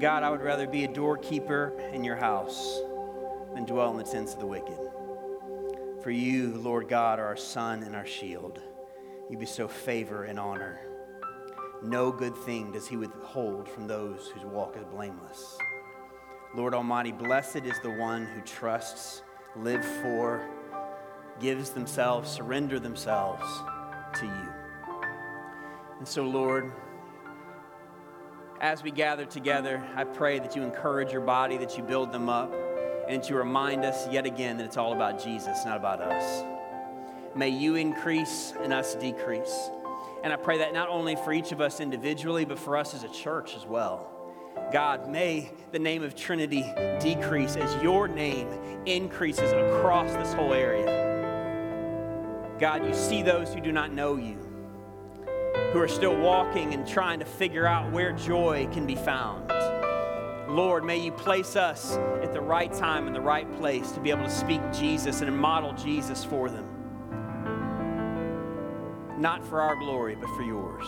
God, I would rather be a doorkeeper in your house than dwell in the tents of the wicked. For you, Lord God, are our sun and our shield. You bestow favor and honor. No good thing does he withhold from those whose walk is blameless. Lord Almighty, blessed is the one who trusts, live for, gives themselves, surrender themselves to you. And so, Lord, as we gather together, I pray that you encourage your body, that you build them up, and that you remind us yet again that it's all about Jesus, not about us. May you increase and us decrease. And I pray that not only for each of us individually, but for us as a church as well. God, may the name of Trinity decrease as your name increases across this whole area. God, you see those who do not know you, who are still walking and trying to figure out where joy can be found. Lord, may you place us at the right time in the right place to be able to speak Jesus and model Jesus for them. Not for our glory, but for yours.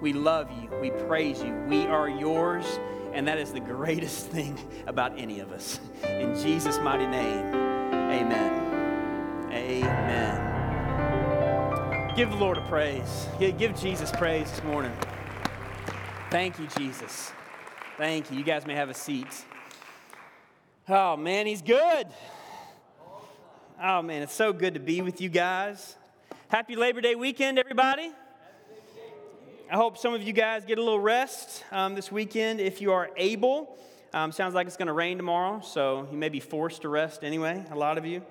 We love you. We praise you. We are yours, and that is the greatest thing about any of us. In Jesus' mighty name, amen. Amen. Give the Lord a praise. Give Jesus praise this morning. Thank you, Jesus. Thank you. You guys may have a seat. Oh, man, he's good. Oh, man, it's so good to be with you guys. Happy Labor Day weekend, everybody. I hope some of you guys get a little rest um, this weekend if you are able. Um, sounds like it's going to rain tomorrow, so you may be forced to rest anyway, a lot of you.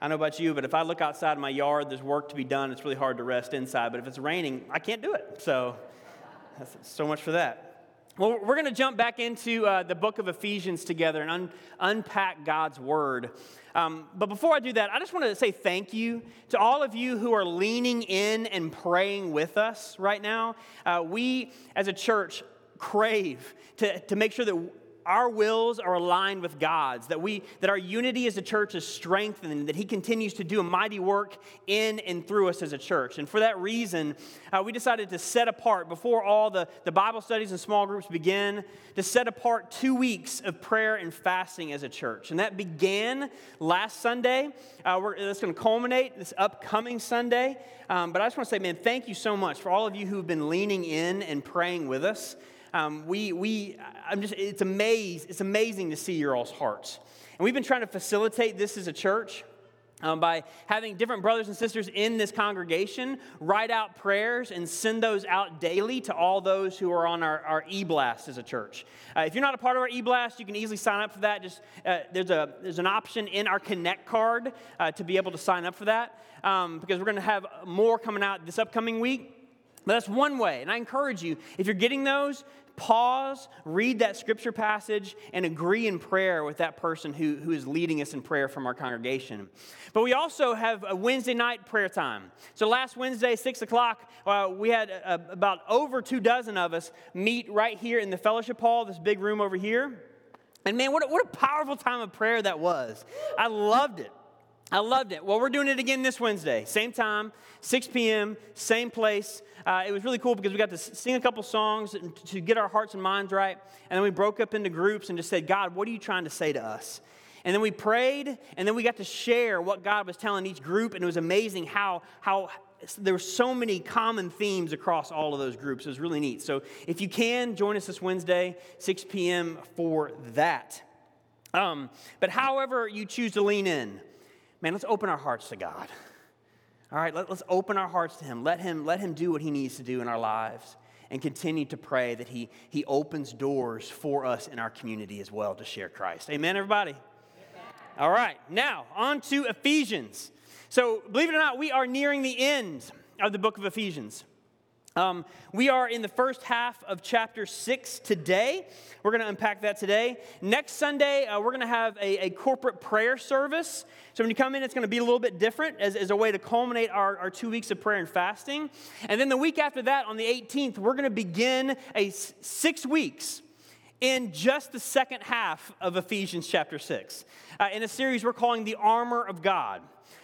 I know about you, but if I look outside my yard, there's work to be done. It's really hard to rest inside. But if it's raining, I can't do it. So, so much for that. Well, we're going to jump back into uh, the book of Ephesians together and un- unpack God's word. Um, but before I do that, I just want to say thank you to all of you who are leaning in and praying with us right now. Uh, we, as a church, crave to, to make sure that our wills are aligned with God's, that, we, that our unity as a church is strengthened, that He continues to do a mighty work in and through us as a church. And for that reason, uh, we decided to set apart, before all the, the Bible studies and small groups begin, to set apart two weeks of prayer and fasting as a church. And that began last Sunday. Uh, we're, that's going to culminate this upcoming Sunday. Um, but I just want to say, man, thank you so much for all of you who've been leaning in and praying with us. Um, we, we, I'm just, it's, amaze, it's amazing to see your all's hearts. And we've been trying to facilitate this as a church. Um, by having different brothers and sisters in this congregation write out prayers and send those out daily to all those who are on our, our e-blast as a church. Uh, if you're not a part of our e-blast, you can easily sign up for that. Just uh, there's a there's an option in our Connect card uh, to be able to sign up for that um, because we're going to have more coming out this upcoming week. But that's one way. And I encourage you, if you're getting those, pause, read that scripture passage, and agree in prayer with that person who, who is leading us in prayer from our congregation. But we also have a Wednesday night prayer time. So last Wednesday, 6 o'clock, uh, we had uh, about over two dozen of us meet right here in the fellowship hall, this big room over here. And man, what a, what a powerful time of prayer that was. I loved it. I loved it. Well, we're doing it again this Wednesday, same time, 6 p.m., same place. Uh, it was really cool because we got to sing a couple songs to get our hearts and minds right. And then we broke up into groups and just said, God, what are you trying to say to us? And then we prayed, and then we got to share what God was telling each group. And it was amazing how, how there were so many common themes across all of those groups. It was really neat. So if you can, join us this Wednesday, 6 p.m., for that. Um, but however you choose to lean in, man, let's open our hearts to God. All right, let, us open our hearts to Him. Let Him, let him do what He needs to do in our lives and continue to pray that he, he opens doors for us in our community as well to share Christ. Amen, everybody? Amen. All right, now on to Ephesians. So, believe it or not, we are nearing the end of the book of Ephesians. Um, we are in the first half of chapter six today. We're going to unpack that today. Next Sunday, uh, we're going to have a, a, corporate prayer service. So when you come in, it's going to be a little bit different as, as a way to culminate our, our two weeks of prayer and fasting. And then the week after that, on the 18th, we're going to begin a six weeks in just the second half of Ephesians chapter 6, uh, in a series we're calling The Armor of God.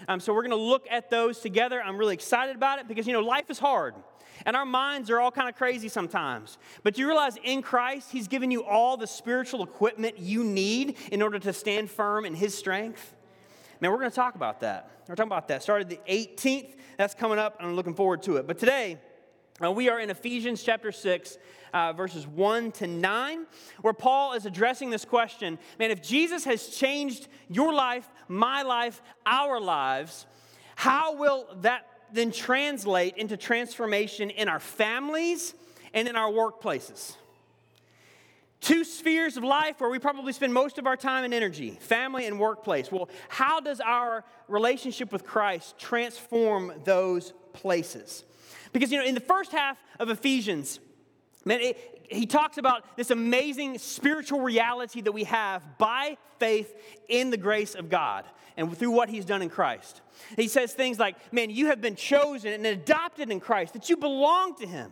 Um, so we're going to look at those together. I'm really excited about it because, you know, life is hard. And our minds are all kind of crazy sometimes. But you realize in Christ, He's given you all the spiritual equipment you need in order to stand firm in His strength. Man, we're going to talk about that. We're talking about that. Started the 18th. That's coming up, and I'm looking forward to it. But today, uh, we are in Ephesians chapter 6, uh, verses 1 to 9, where Paul is addressing this question Man, if Jesus has changed your life, my life, our lives, how will that then translate into transformation in our families and in our workplaces? Two spheres of life where we probably spend most of our time and energy family and workplace. Well, how does our relationship with Christ transform those places? Because, you know, in the first half of Ephesians, man, it, he talks about this amazing spiritual reality that we have by faith in the grace of God and through what he's done in Christ. He says things like, man, you have been chosen and adopted in Christ, that you belong to him.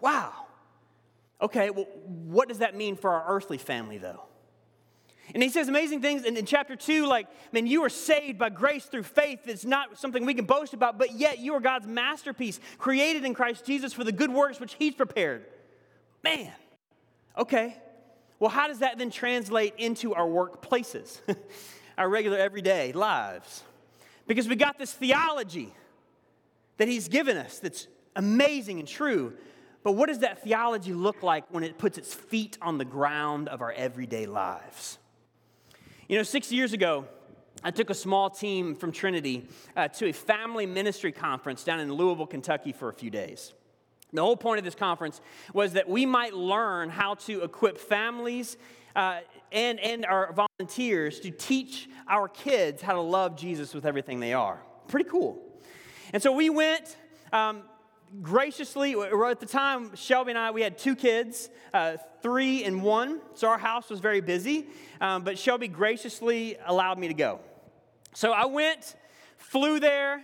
Wow. Okay, well, what does that mean for our earthly family, though? And he says amazing things in, chapter 2, like, man, you are saved by grace through faith. It's not something we can boast about, but yet you are God's masterpiece, created in Christ Jesus for the good works which he's prepared. Man, okay. Well, how does that then translate into our workplaces, our regular everyday lives? Because we got this theology that he's given us that's amazing and true. But what does that theology look like when it puts its feet on the ground of our everyday lives? You know, six years ago, I took a small team from Trinity uh, to a family ministry conference down in Louisville, Kentucky for a few days. The whole point of this conference was that we might learn how to equip families uh, and, and our volunteers to teach our kids how to love Jesus with everything they are. Pretty cool. And so we went. Um, graciously, at the time, Shelby and I, we had two kids, uh, three and one, so our house was very busy. Um, but Shelby graciously allowed me to go. So I went, flew there,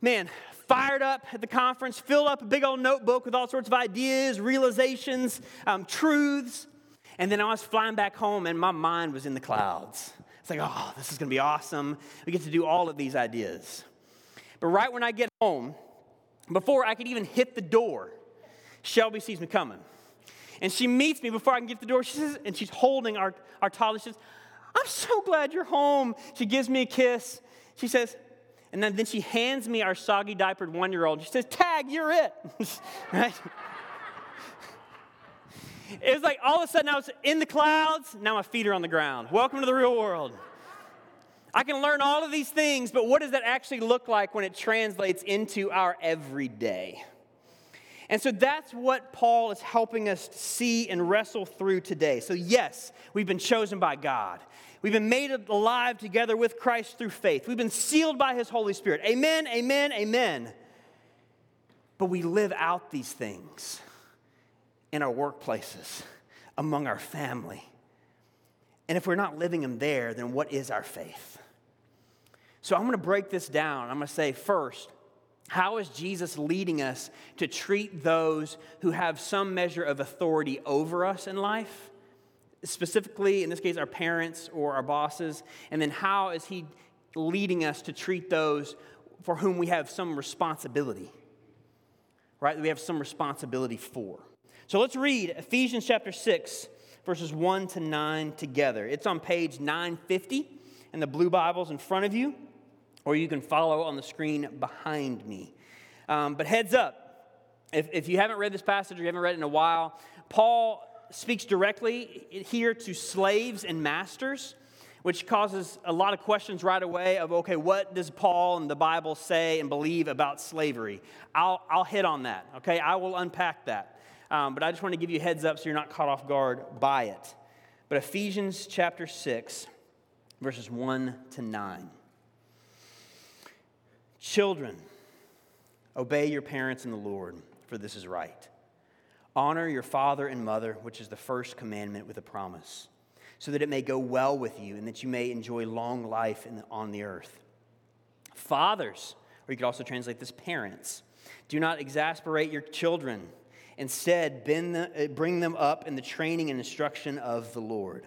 man, fired up at the conference, filled up a big old notebook with all sorts of ideas, realizations, um, truths. And then I was flying back home, and my mind was in the clouds. It's like, oh, this is to be awesome. We get to do all of these ideas. But right when I get home, before I could even hit the door, Shelby sees me coming. And she meets me before I can get the door. She says, and she's holding our, our toddler. She says, I'm so glad you're home. She gives me a kiss. She says, and then, then she hands me our soggy diapered one year old. She says, Tag, you're it. right? It was like all of a sudden I was in the clouds, now my feet are on the ground. Welcome to the real world. I can learn all of these things, but what does that actually look like when it translates into our everyday? And so that's what Paul is helping us see and wrestle through today. So, yes, we've been chosen by God. We've been made alive together with Christ through faith. We've been sealed by his Holy Spirit. Amen, amen, amen. But we live out these things in our workplaces, among our family. And if we're not living them there, then what is our faith? So I'm going to break this down. I'm going to say first, how is Jesus leading us to treat those who have some measure of authority over us in life? Specifically, in this case, our parents or our bosses. And then how is he leading us to treat those for whom we have some responsibility? Right? We have some responsibility for. So let's read Ephesians chapter 6, verses 1 to 9 together. It's on page 950 in the blue Bibles in front of you or you can follow on the screen behind me. Um, but heads up, if, if you haven't read this passage or you haven't read it in a while, Paul speaks directly here to slaves and masters, which causes a lot of questions right away of, okay, what does Paul and the Bible say and believe about slavery? I'll, I'll hit on that, okay? I will unpack that. Um, but I just want to give you heads up so you're not caught off guard by it. But Ephesians chapter 6, verses 1 to 9. Children, obey your parents in the Lord, for this is right. Honor your father and mother, which is the first commandment with a promise, so that it may go well with you and that you may enjoy long life the, on the earth. Fathers, or you could also translate this parents, do not exasperate your children. Instead, eh, bring them up in the training and instruction of the Lord.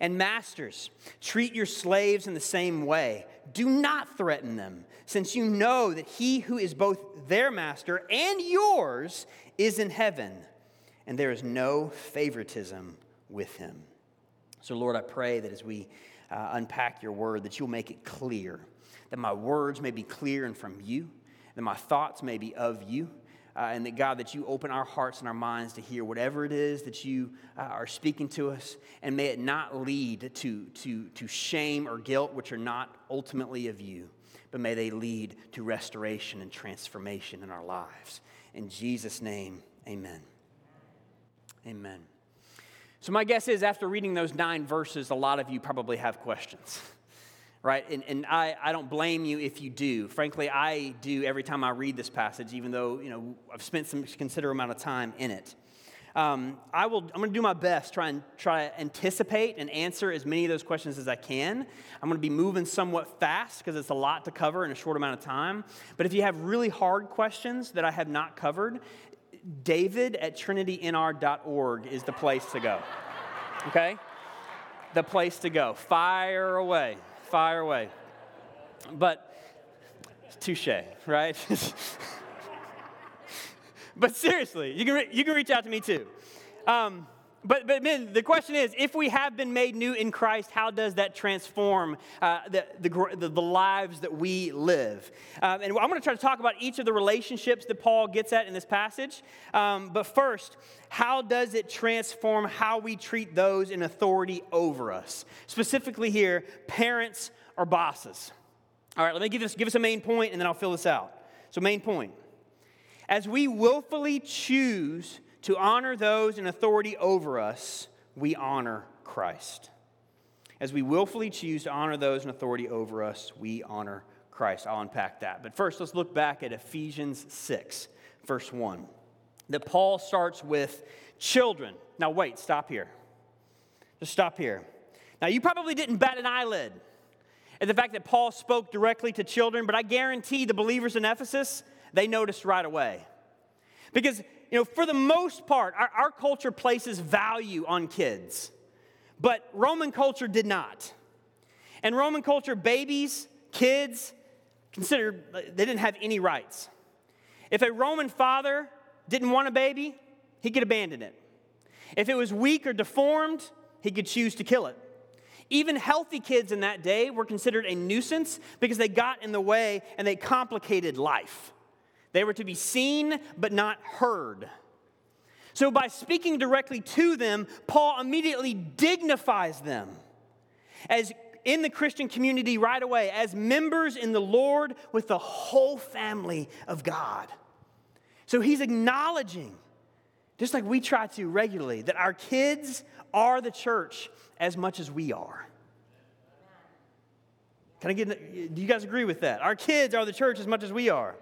And masters, treat your slaves in the same way. Do not threaten them, since you know that he who is both their master and yours is in heaven, and there is no favoritism with him. So, Lord, I pray that as we uh, unpack your word, that you'll make it clear, that my words may be clear and from you, that my thoughts may be of you uh, and that God, that you open our hearts and our minds to hear whatever it is that you uh, are speaking to us, and may it not lead to, to, to shame or guilt, which are not ultimately of you, but may they lead to restoration and transformation in our lives. In Jesus' name, amen. Amen. So, my guess is after reading those nine verses, a lot of you probably have questions. right? And, and I, I don't blame you if you do. Frankly, I do every time I read this passage, even though, you know, I've spent some considerable amount of time in it. Um, I will, I'm going to do my best, try and try to anticipate and answer as many of those questions as I can. I'm going to be moving somewhat fast because it's a lot to cover in a short amount of time. But if you have really hard questions that I have not covered, David at trinitynr.org is the place to go. Okay? The place to go. Fire away fire away. But, touche, right? but seriously, you can, re- you can reach out to me too. Um, but, but man, the question is if we have been made new in Christ, how does that transform uh, the, the, the, lives that we live? Um, and I'm going to try to talk about each of the relationships that Paul gets at in this passage. Um, but first, how does it transform how we treat those in authority over us? Specifically, here, parents or bosses. All right, let me give, this, give us a main point and then I'll fill this out. So, main point. As we willfully choose to honor those in authority over us, we honor Christ. As we willfully choose to honor those in authority over us, we honor Christ. I'll unpack that. But first, let's look back at Ephesians 6, verse 1. That Paul starts with children. Now, wait, stop here. Just stop here. Now, you probably didn't bat an eyelid at the fact that Paul spoke directly to children, but I guarantee the believers in Ephesus, they noticed right away. Because you know, for the most part, our, our culture places value on kids, but Roman culture did not. And Roman culture, babies, kids, considered, they didn't have any rights. If a Roman father didn't want a baby, he could abandon it. If it was weak or deformed, he could choose to kill it. Even healthy kids in that day were considered a nuisance because they got in the way and they complicated life. They were to be seen but not heard. So, by speaking directly to them, Paul immediately dignifies them as in the Christian community right away, as members in the Lord with the whole family of God. So, he's acknowledging, just like we try to regularly, that our kids are the church as much as we are. Can I get, do you guys agree with that? Our kids are the church as much as we are.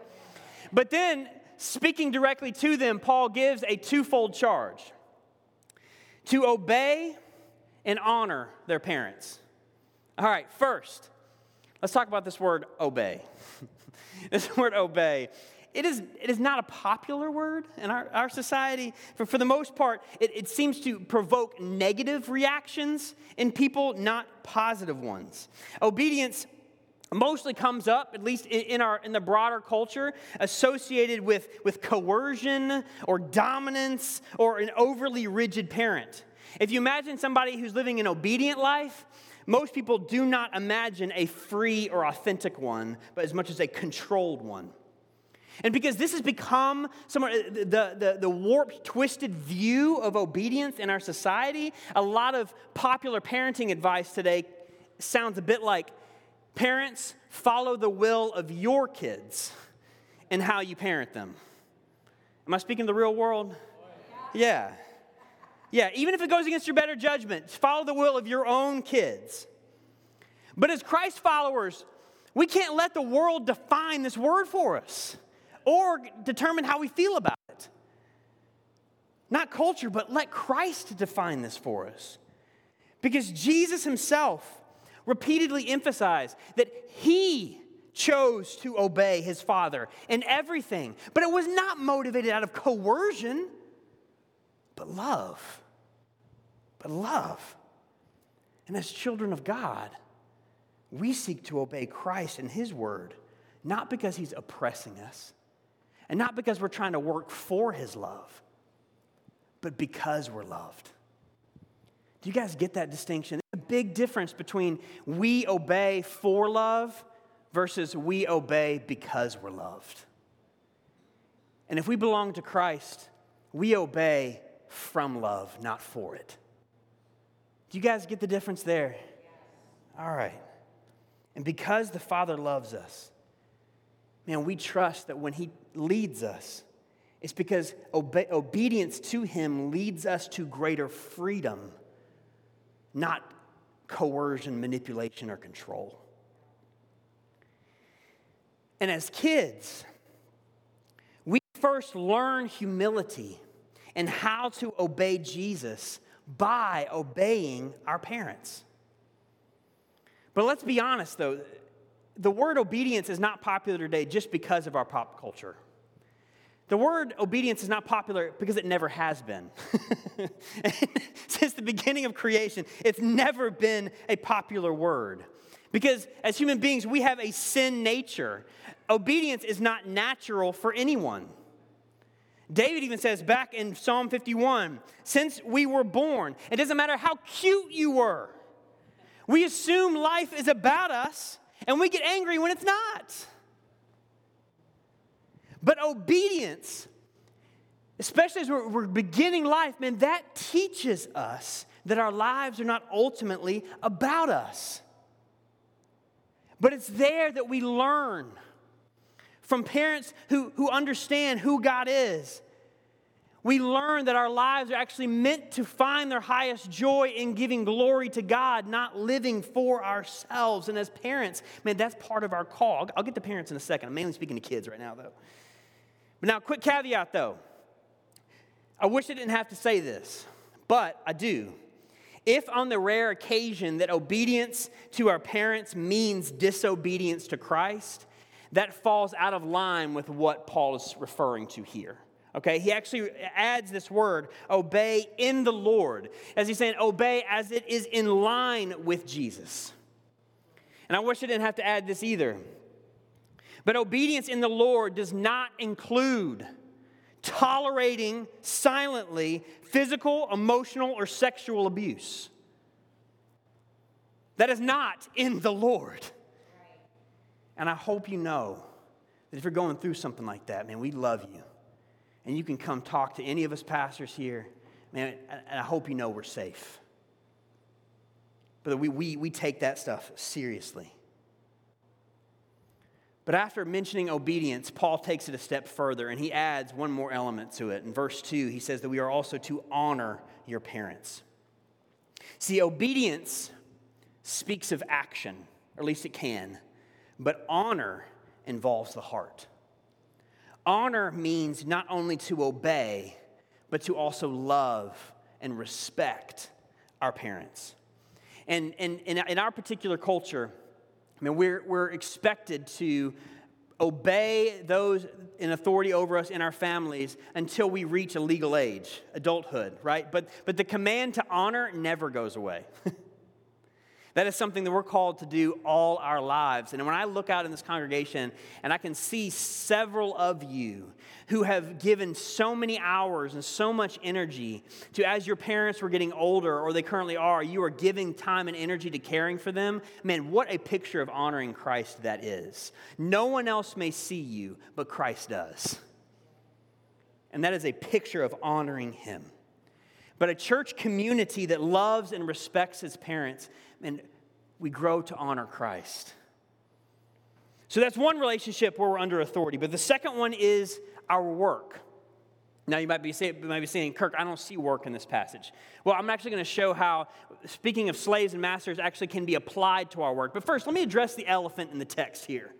But then, speaking directly to them, Paul gives a twofold charge to obey and honor their parents. All right, first, let's talk about this word obey. this word obey. It is, it is not a popular word in our, our society. For, for the most part, it, it seems to provoke negative reactions in people, not positive ones. Obedience mostly comes up, at least in, our, in the broader culture, associated with, with coercion or dominance or an overly rigid parent. If you imagine somebody who's living an obedient life, most people do not imagine a free or authentic one, but as much as a controlled one. And because this has become somewhat uh, the, the, the warped, twisted view of obedience in our society, a lot of popular parenting advice today sounds a bit like Parents, follow the will of your kids and how you parent them. Am I speaking the real world? Yeah. Yeah, even if it goes against your better judgment, follow the will of your own kids. But as Christ followers, We can't let the world define this word for us or determine how we feel about it. Not culture, but let Christ define this for us. Because Jesus himself repeatedly emphasized that he chose to obey his father in everything, but it was not motivated out of coercion, but love. But love. And as children of God, we seek to obey Christ and his word, not because he's oppressing us, and not because we're trying to work for his love, but because we're loved. Do you guys get that distinction? Big difference between we obey for love versus we obey because we're loved. And if we belong to Christ, we obey from love, not for it. Do you guys get the difference there? All right. And because the Father loves us, man, we trust that when He leads us, it's because obe- obedience to Him leads us to greater freedom, not coercion, manipulation, or control. And as kids, we first learn humility and how to obey Jesus by obeying our parents. But let's be honest, though, the word obedience is not popular today just because of our pop culture. The word obedience is not popular because it never has been. Since the beginning of creation, it's never been a popular word. Because as human beings, we have a sin nature. Obedience is not natural for anyone. David even says back in Psalm 51 since we were born, it doesn't matter how cute you were, we assume life is about us and we get angry when it's not. But obedience, especially as we're, we're, beginning life, man, that teaches us that our lives are not ultimately about us. But it's there that we learn from parents who, who understand who God is we learn that our lives are actually meant to find their highest joy in giving glory to God, not living for ourselves. And as parents, man, that's part of our call. I'll get to parents in a second. I'm mainly speaking to kids right now, though. Now, quick caveat, though. I wish I didn't have to say this, but I do. If on the rare occasion that obedience to our parents means disobedience to Christ, that falls out of line with what Paul is referring to here. Okay, he actually adds this word, obey in the Lord, as he's saying, obey as it is in line with Jesus. And I wish I didn't have to add this either. But obedience in the Lord does not include tolerating silently physical, emotional, or sexual abuse. That is not in the Lord. And I hope you know that if you're going through something like that, man, we love you and you can come talk to any of us pastors here. Man, and I hope you know we're safe. But we, we, we take that stuff seriously. But after mentioning obedience, Paul takes it a step further and he adds one more element to it. In verse 2, he says that we are also to honor your parents. See, obedience speaks of action, or at least it can, but honor involves the heart. Honor means not only to obey, but to also love and respect our parents. And, and, and in our particular culture, I mean, we're, we're expected to obey those in authority over us in our families until we reach a legal age, adulthood, right? But, but the command to honor never goes away. That is something that we're called to do all our lives. And when I look out in this congregation and I can see several of you who have given so many hours and so much energy to, as your parents were getting older or they currently are, you are giving time and energy to caring for them. Man, what a picture of honoring Christ that is. No one else may see you, but Christ does. And that is a picture of honoring Him. But a church community that loves and respects its parents and we grow to honor Christ. So that's one relationship where we're under authority. But the second one is our work. Now, you might be, saying, might be saying, Kirk, I don't see work in this passage. Well, I'm actually going to show how, speaking of slaves and masters, actually can be applied to our work. But first, let me address the elephant in the text here.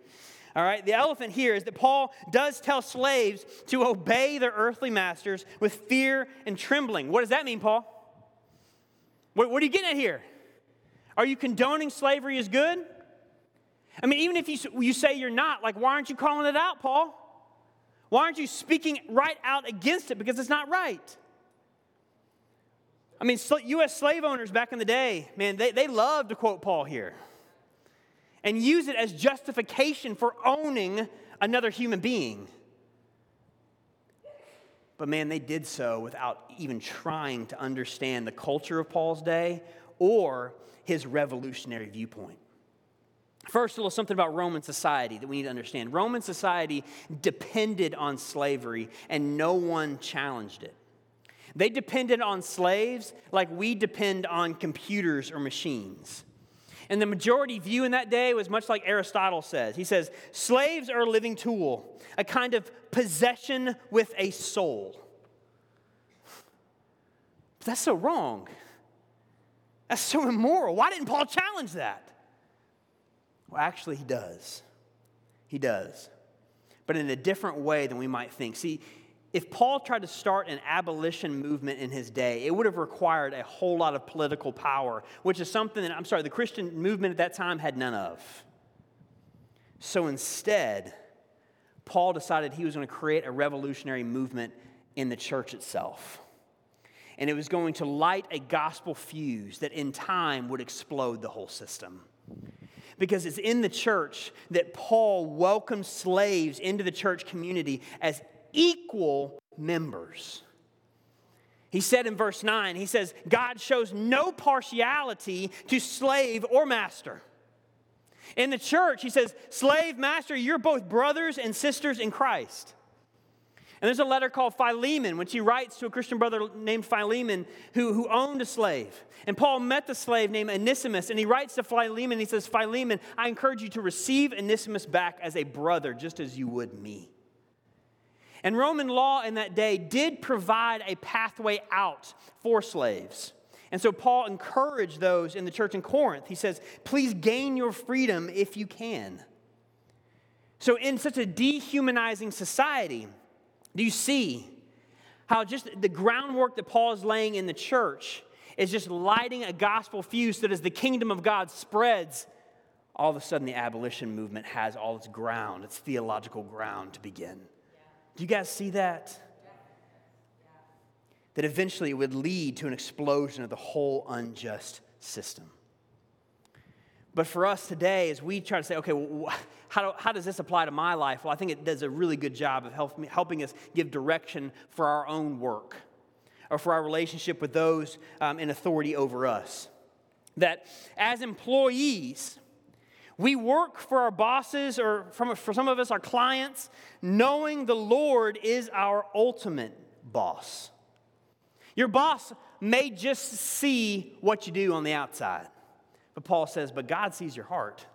All right, the elephant here is that Paul does tell slaves to obey their earthly masters with fear and trembling. What does that mean, Paul? What, what are you getting at here? Are you condoning slavery as good? I mean, even if you, you say you're not, like, why aren't you calling it out, Paul? Why aren't you speaking right out against it? Because it's not right. I mean, U.S. slave owners back in the day, man, they, they love to quote Paul here and use it as justification for owning another human being. But man, they did so without even trying to understand the culture of Paul's day or his revolutionary viewpoint. First, a little something about Roman society that we need to understand. Roman society depended on slavery, and no one challenged it. They depended on slaves like we depend on computers or machines. And the majority view in that day was much like Aristotle says. He says, slaves are a living tool, a kind of possession with a soul. But that's so wrong. That's so immoral. Why didn't Paul challenge that? Well, actually, he does. He does. But in a different way than we might think. See, if Paul tried to start an abolition movement in his day, it would have required a whole lot of political power, which is something that, I'm sorry, the Christian movement at that time had none of. So instead, Paul decided he was going to create a revolutionary movement in the church itself. And it was going to light a gospel fuse that in time would explode the whole system. Because it's in the church that Paul welcomed slaves into the church community as equal members. He said in verse 9, he says, God shows no partiality to slave or master. In the church, he says, slave, master, you're both brothers and sisters in Christ. And there's a letter called Philemon, which he writes to a Christian brother named Philemon who, who owned a slave. And Paul met the slave named Onesimus, and he writes to Philemon, he says, Philemon, I encourage you to receive Onesimus back as a brother, just as you would me. And Roman law in that day did provide a pathway out for slaves. And so Paul encouraged those in the church in Corinth. He says, please gain your freedom if you can. So, in such a dehumanizing society, do you see how just the groundwork that Paul is laying in the church is just lighting a gospel fuse that as the kingdom of God spreads, all of a sudden the abolition movement has all its ground, its theological ground to begin. Do you guys see that? That eventually it would lead to an explosion of the whole unjust system. But for us today, as we try to say, okay, well, how, do, how does this apply to my life? Well, I think it does a really good job of help, helping us give direction for our own work or for our relationship with those um, in authority over us. That as employees, we work for our bosses or from, for some of us, our clients, knowing the Lord is our ultimate boss. Your boss may just see what you do on the outside. But Paul says, but God sees your heart.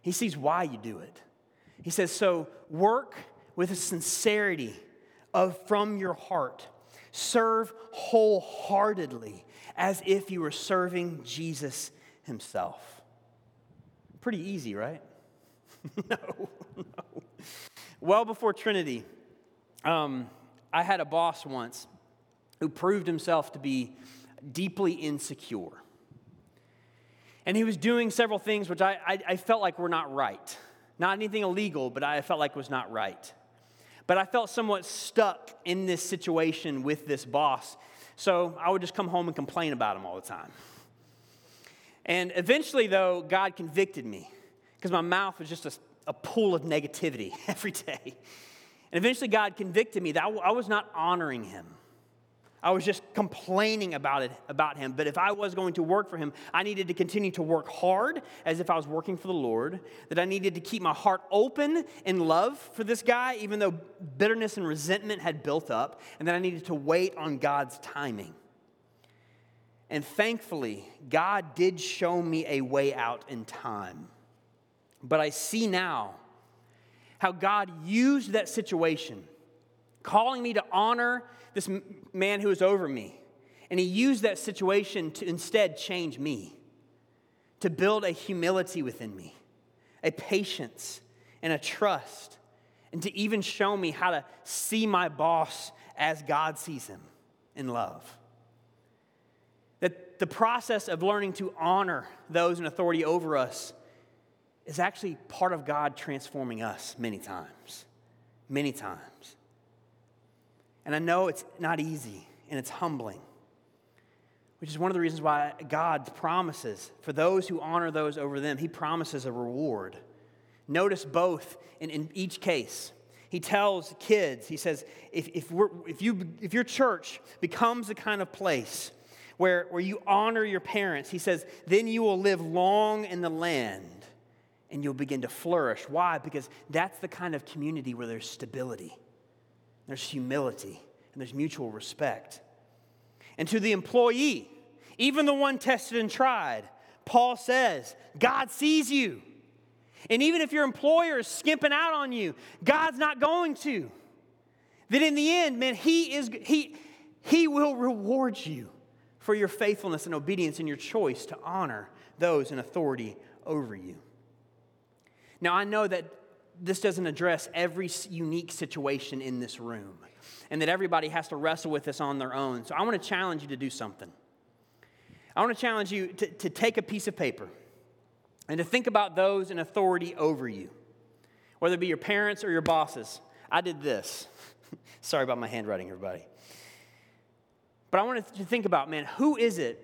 He sees why you do it. He says, so work with a sincerity of from your heart. Serve wholeheartedly as if you were serving Jesus himself. Pretty easy, right? no, no. Well before Trinity, um, I had a boss once who proved himself to be deeply insecure. And he was doing several things which I, I, I, felt like were not right. Not anything illegal, but I felt like was not right. But I felt somewhat stuck in this situation with this boss. So I would just come home and complain about him all the time. And eventually, though, God convicted me because my mouth was just a, a, pool of negativity every day. And eventually, God convicted me that I, I was not honoring Him. I was just complaining about it about him. But if I was going to work for him, I needed to continue to work hard as if I was working for the Lord. That I needed to keep my heart open in love for this guy, even though bitterness and resentment had built up. And that I needed to wait on God's timing. And thankfully, God did show me a way out in time. But I see now how God used that situation calling me to honor this man who was over me. And he used that situation to instead change me, to build a humility within me, a patience and a trust, and to even show me how to see my boss as God sees him in love. The process of learning to honor those in authority over us is actually part of God transforming us many times. Many times. And I know it's not easy and it's humbling, which is one of the reasons why God promises for those who honor those over them, He promises a reward. Notice both in, in each case. He tells kids, he says, if, if, if, you, if your church becomes the kind of place where, where you honor your parents, he says, then you will live long in the land and you'll begin to flourish. Why? Because that's the kind of community where there's stability, there's humility, and there's mutual respect. And to the employee, even the one tested and tried, Paul says, God sees you. And even if your employer is skimping out on you, God's not going to. That in the end, man, He is He He will reward you for your faithfulness and obedience and your choice to honor those in authority over you. Now, I know that this doesn't address every unique situation in this room and that everybody has to wrestle with this on their own. So I want to challenge you to do something. I want to challenge you to, to take a piece of paper and to think about those in authority over you, whether it be your parents or your bosses. I did this. Sorry about my handwriting, everybody. But I wanted to think about, man, who is it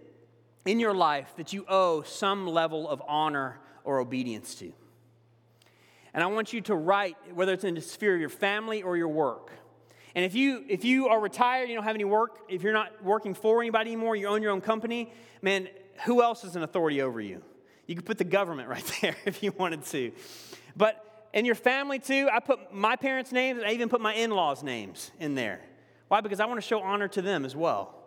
in your life that you owe some level of honor or obedience to? And I want you to write, whether it's in the sphere of your family or your work. And if you if you are retired, you don't have any work, if you're not working for anybody anymore, you own your own company, man, who else is an authority over you? You could put the government right there if you wanted to. But in your family too, I put my parents' names, I even put my in-laws' names in there. Why? Because I want to show honor to them as well.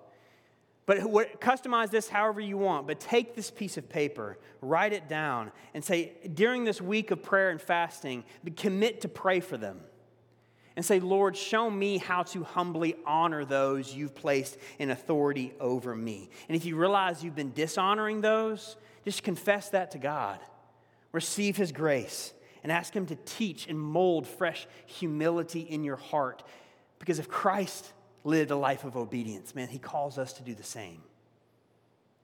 But customize this however you want, but take this piece of paper, write it down, and say, during this week of prayer and fasting, commit to pray for them. And say, Lord, show me how to humbly honor those you've placed in authority over me. And if you realize you've been dishonoring those, just confess that to God. Receive His grace and ask Him to teach and mold fresh humility in your heart. Because if Christ lived a life of obedience. Man, he calls us to do the same.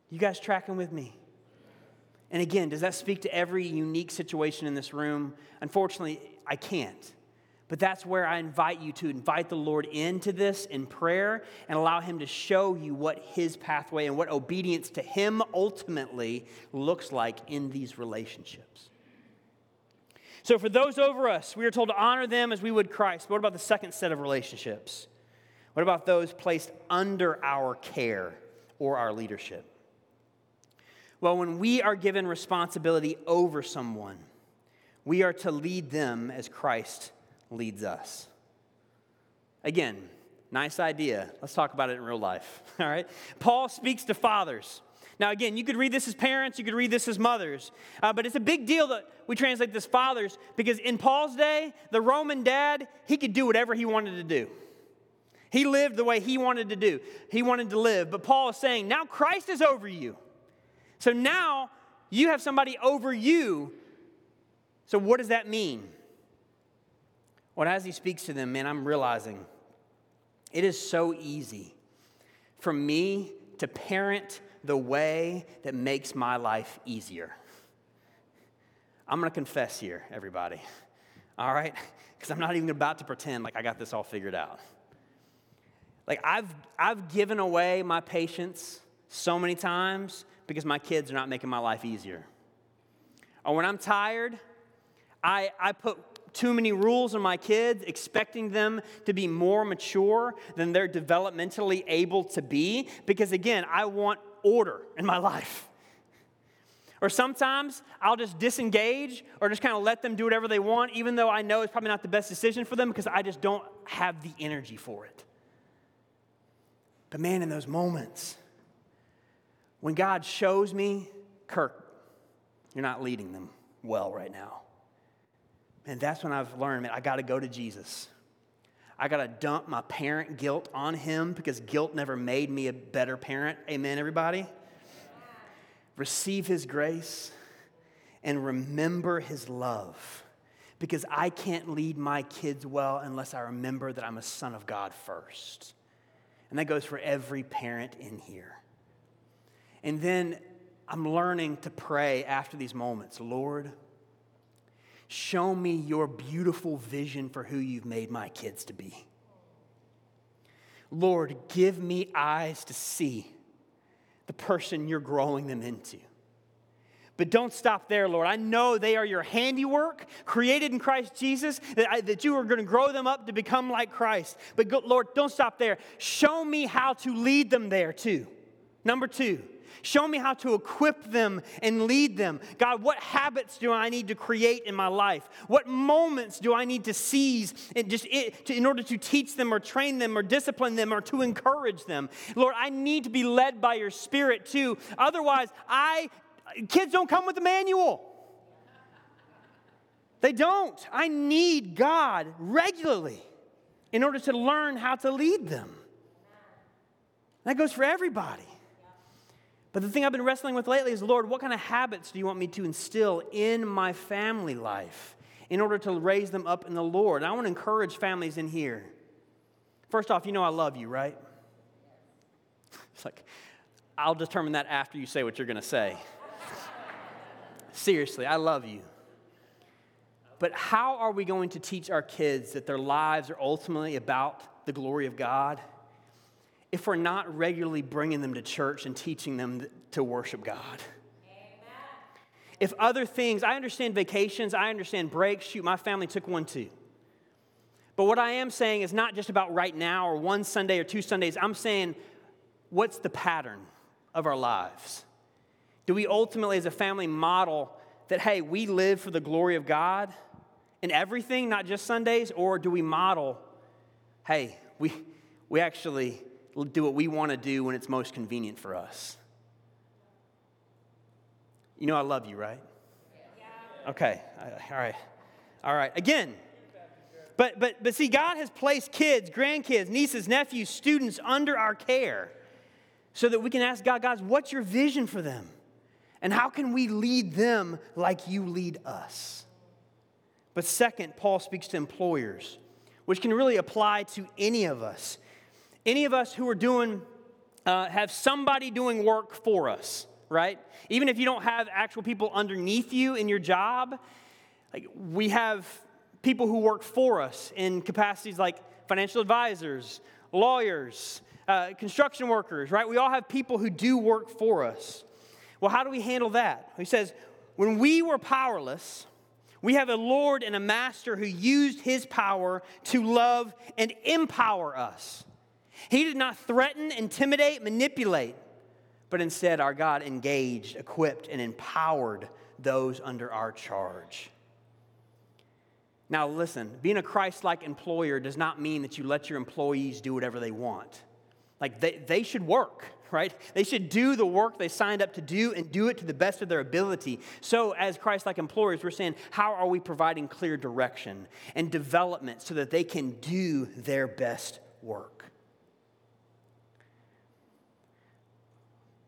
You guys tracking with me? And again, does that speak to every unique situation in this room? Unfortunately, I can't. But that's where I invite you to invite the Lord into this in prayer and allow Him to show you what His pathway and what obedience to Him ultimately looks like in these relationships. So, for those over us, we are told to honor them as we would Christ. But what about the second set of relationships? What about those placed under our care or our leadership? Well, when we are given responsibility over someone, we are to lead them as Christ leads us. Again, nice idea. Let's talk about it in real life. All right? Paul speaks to fathers. Now, again, you could read this as parents, you could read this as mothers, uh, but it's a big deal that we translate this fathers because in Paul's day, the Roman dad, he could do whatever he wanted to do. He lived the way he wanted to do. He wanted to live. But Paul is saying, now Christ is over you. So now you have somebody over you. So what does that mean? Well, as he speaks to them, man, I'm realizing it is so easy for me to parent the way that makes my life easier. I'm going to confess here, everybody. All right? Because I'm not even about to pretend like I got this all figured out. Like I've I've given away my patience so many times because my kids are not making my life easier. Or when I'm tired, I, I put too many rules on my kids, expecting them to be more mature than they're developmentally able to be, because again, I want order in my life. Or sometimes I'll just disengage or just kind of let them do whatever they want, even though I know it's probably not the best decision for them because I just don't have the energy for it. But man, in those moments, when God shows me, Kirk, you're not leading them well right now. And that's when I've learned, man, I got to go to Jesus. I got to dump my parent guilt on him because guilt never made me a better parent. Amen, everybody? Receive his grace and remember his love because I can't lead my kids well unless I remember that I'm a son of God first. And that goes for every parent in here. And then I'm learning to pray after these moments Lord, show me your beautiful vision for who you've made my kids to be. Lord, give me eyes to see the person you're growing them into. But don't stop there, Lord. I know they are your handiwork, created in Christ Jesus, that, I, that you are going to grow them up to become like Christ. But go, Lord, don't stop there. Show me how to lead them there too. Number two, show me how to equip them and lead them. God, what habits do I need to create in my life? What moments do I need to seize just in order to teach them or train them or discipline them or to encourage them? Lord, I need to be led by your spirit too. Otherwise, I Kids don't come with a manual. They don't. I need God regularly in order to learn how to lead them. That goes for everybody. But the thing I've been wrestling with lately is Lord, what kind of habits do you want me to instill in my family life in order to raise them up in the Lord? And I want to encourage families in here. First off, you know I love you, right? It's like, I'll determine that after you say what you're going to say. Seriously, I love you. But how are we going to teach our kids that their lives are ultimately about the glory of God if we're not regularly bringing them to church and teaching them to worship God? If other things, I understand vacations, I understand breaks. Shoot, my family took one too. But what I am saying is not just about right now or one Sunday or two Sundays. I'm saying, what's the pattern of our lives? Do we ultimately, as a family, model that, hey, we live for the glory of God in everything, not just Sundays? Or do we model, hey, we, we actually do what we want to do when it's most convenient for us? You know, I love you, right? Okay, all right. All right, again. But, but, but see, God has placed kids, grandkids, nieces, nephews, students under our care so that we can ask God, God, what's your vision for them? And how can we lead them like you lead us? But second, Paul speaks to employers, which can really apply to any of us. Any of us who are doing, uh, have somebody doing work for us, right? Even if you don't have actual people underneath you in your job, like we have people who work for us in capacities like financial advisors, lawyers, uh, construction workers, right? We all have people who do work for us. Well, how do we handle that? He says, when we were powerless, we have a Lord and a Master who used his power to love and empower us. He did not threaten, intimidate, manipulate, but instead, our God engaged, equipped, and empowered those under our charge. Now, listen, being a Christ like employer does not mean that you let your employees do whatever they want. Like, they, they should work right? They should do the work they signed up to do and do it to the best of their ability. So, as Christ like employers, we're saying, how are we providing clear direction and development so that they can do their best work?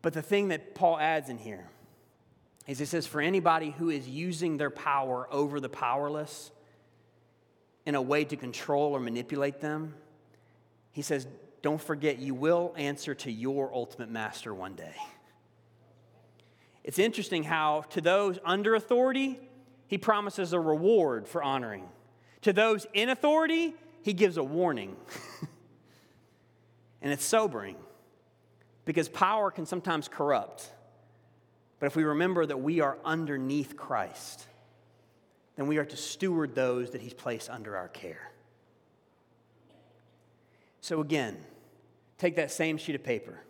But the thing that Paul adds in here is he says, for anybody who is using their power over the powerless in a way to control or manipulate them, he says, don't forget you will answer to your ultimate master one day. It's interesting how to those under authority, he promises a reward for honoring. To those in authority, he gives a warning. and it's sobering because power can sometimes corrupt. But if we remember that we are underneath Christ, then we are to steward those that he's placed under our care. So, again, take that same sheet of paper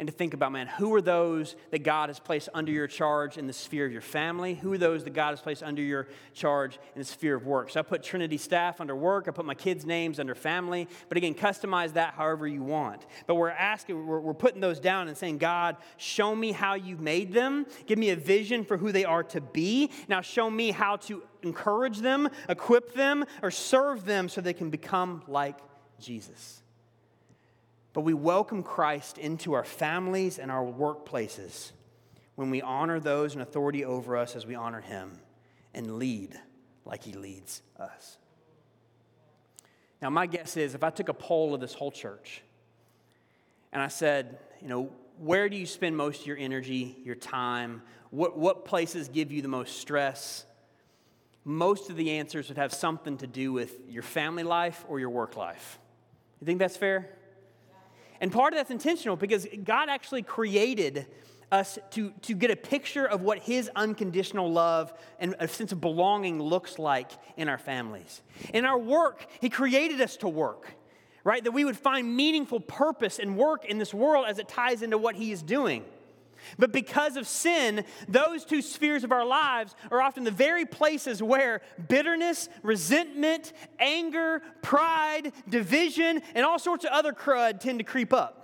and to think about, man, who are those that God has placed under your charge in the sphere of your family? Who are those that God has placed under your charge in the sphere of work? So I put Trinity staff under work, I put my kids' names under family, but again, customize that however you want. But we're asking, we're, we're putting those down and saying, God, show me how you've made them, give me a vision for who they are to be. Now show me how to encourage them, equip them, or serve them so they can become like Jesus. But we welcome Christ into our families and our workplaces when we honor those in authority over us as we honor him and lead like he leads us. Now, my guess is if I took a poll of this whole church and I said, you know, where do you spend most of your energy, your time? What, what places give you the most stress? Most of the answers would have something to do with your family life or your work life. You think that's fair? And part of that's intentional because God actually created us to, to get a picture of what his unconditional love and a sense of belonging looks like in our families. In our work, he created us to work, right? That we would find meaningful purpose and work in this world as it ties into what he is doing. But because of sin, those two spheres of our lives are often the very places where bitterness, resentment, anger, pride, division, and all sorts of other crud tend to creep up.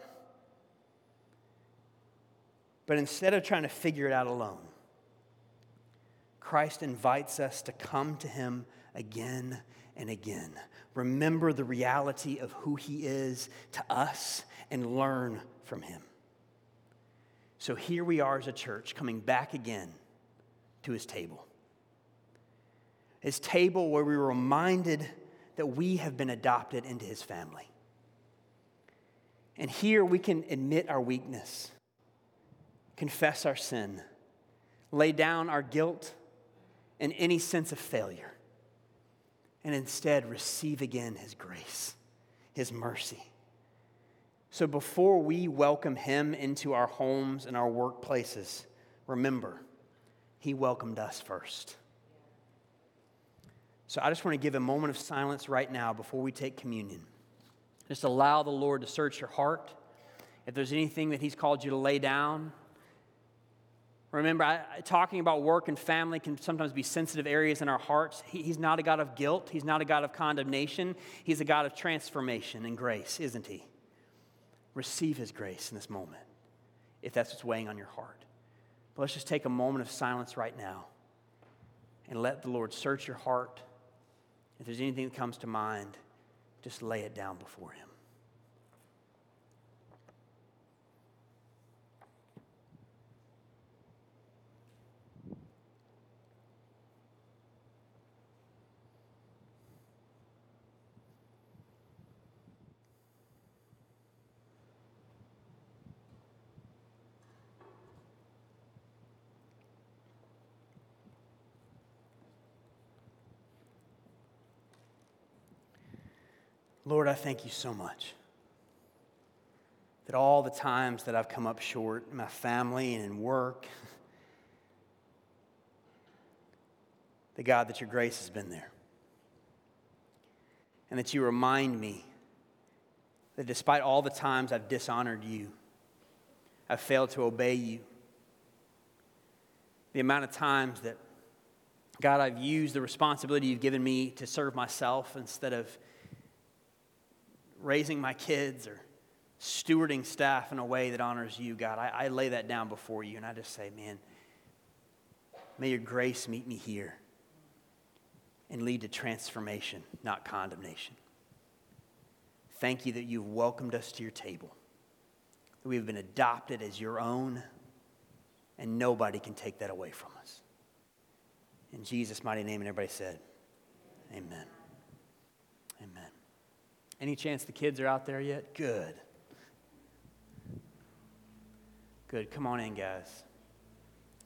But instead of trying to figure it out alone, Christ invites us to come to Him again and again. Remember the reality of who He is to us and learn from Him. So here we are as a church coming back again to his table. His table where we were reminded that we have been adopted into his family. And here we can admit our weakness, confess our sin, lay down our guilt and any sense of failure, and instead receive again his grace, his mercy so before we welcome him into our homes and our workplaces, remember, he welcomed us first. So I just want to give a moment of silence right now before we take communion. Just allow the Lord to search your heart. If there's anything that he's called you to lay down, Remember, I, talking about work and family can sometimes be sensitive areas in our hearts. He, he's not a God of guilt. He's not a God of condemnation. He's a God of transformation and grace, isn't he? Receive His grace in this moment, if that's what's weighing on your heart. But let's just take a moment of silence right now and let the Lord search your heart. If there's anything that comes to mind, just lay it down before Him. Lord, I thank you so much that all the times that I've come up short in my family and in work, the God, that your grace has been there. And that you remind me that despite all the times I've dishonored you, I've failed to obey you, the amount of times that, God, I've used the responsibility you've given me to serve myself instead of raising my kids or stewarding staff in a way that honors you, God, I, I lay that down before you and I just say, man, may your grace meet me here and lead to transformation, not condemnation. Thank you that you've welcomed us to your table, that we have been adopted as your own, and nobody can take that away from us. In Jesus' mighty name, and everybody said. Amen. Any chance the kids are out there yet? Good. Good. Come on in, guys.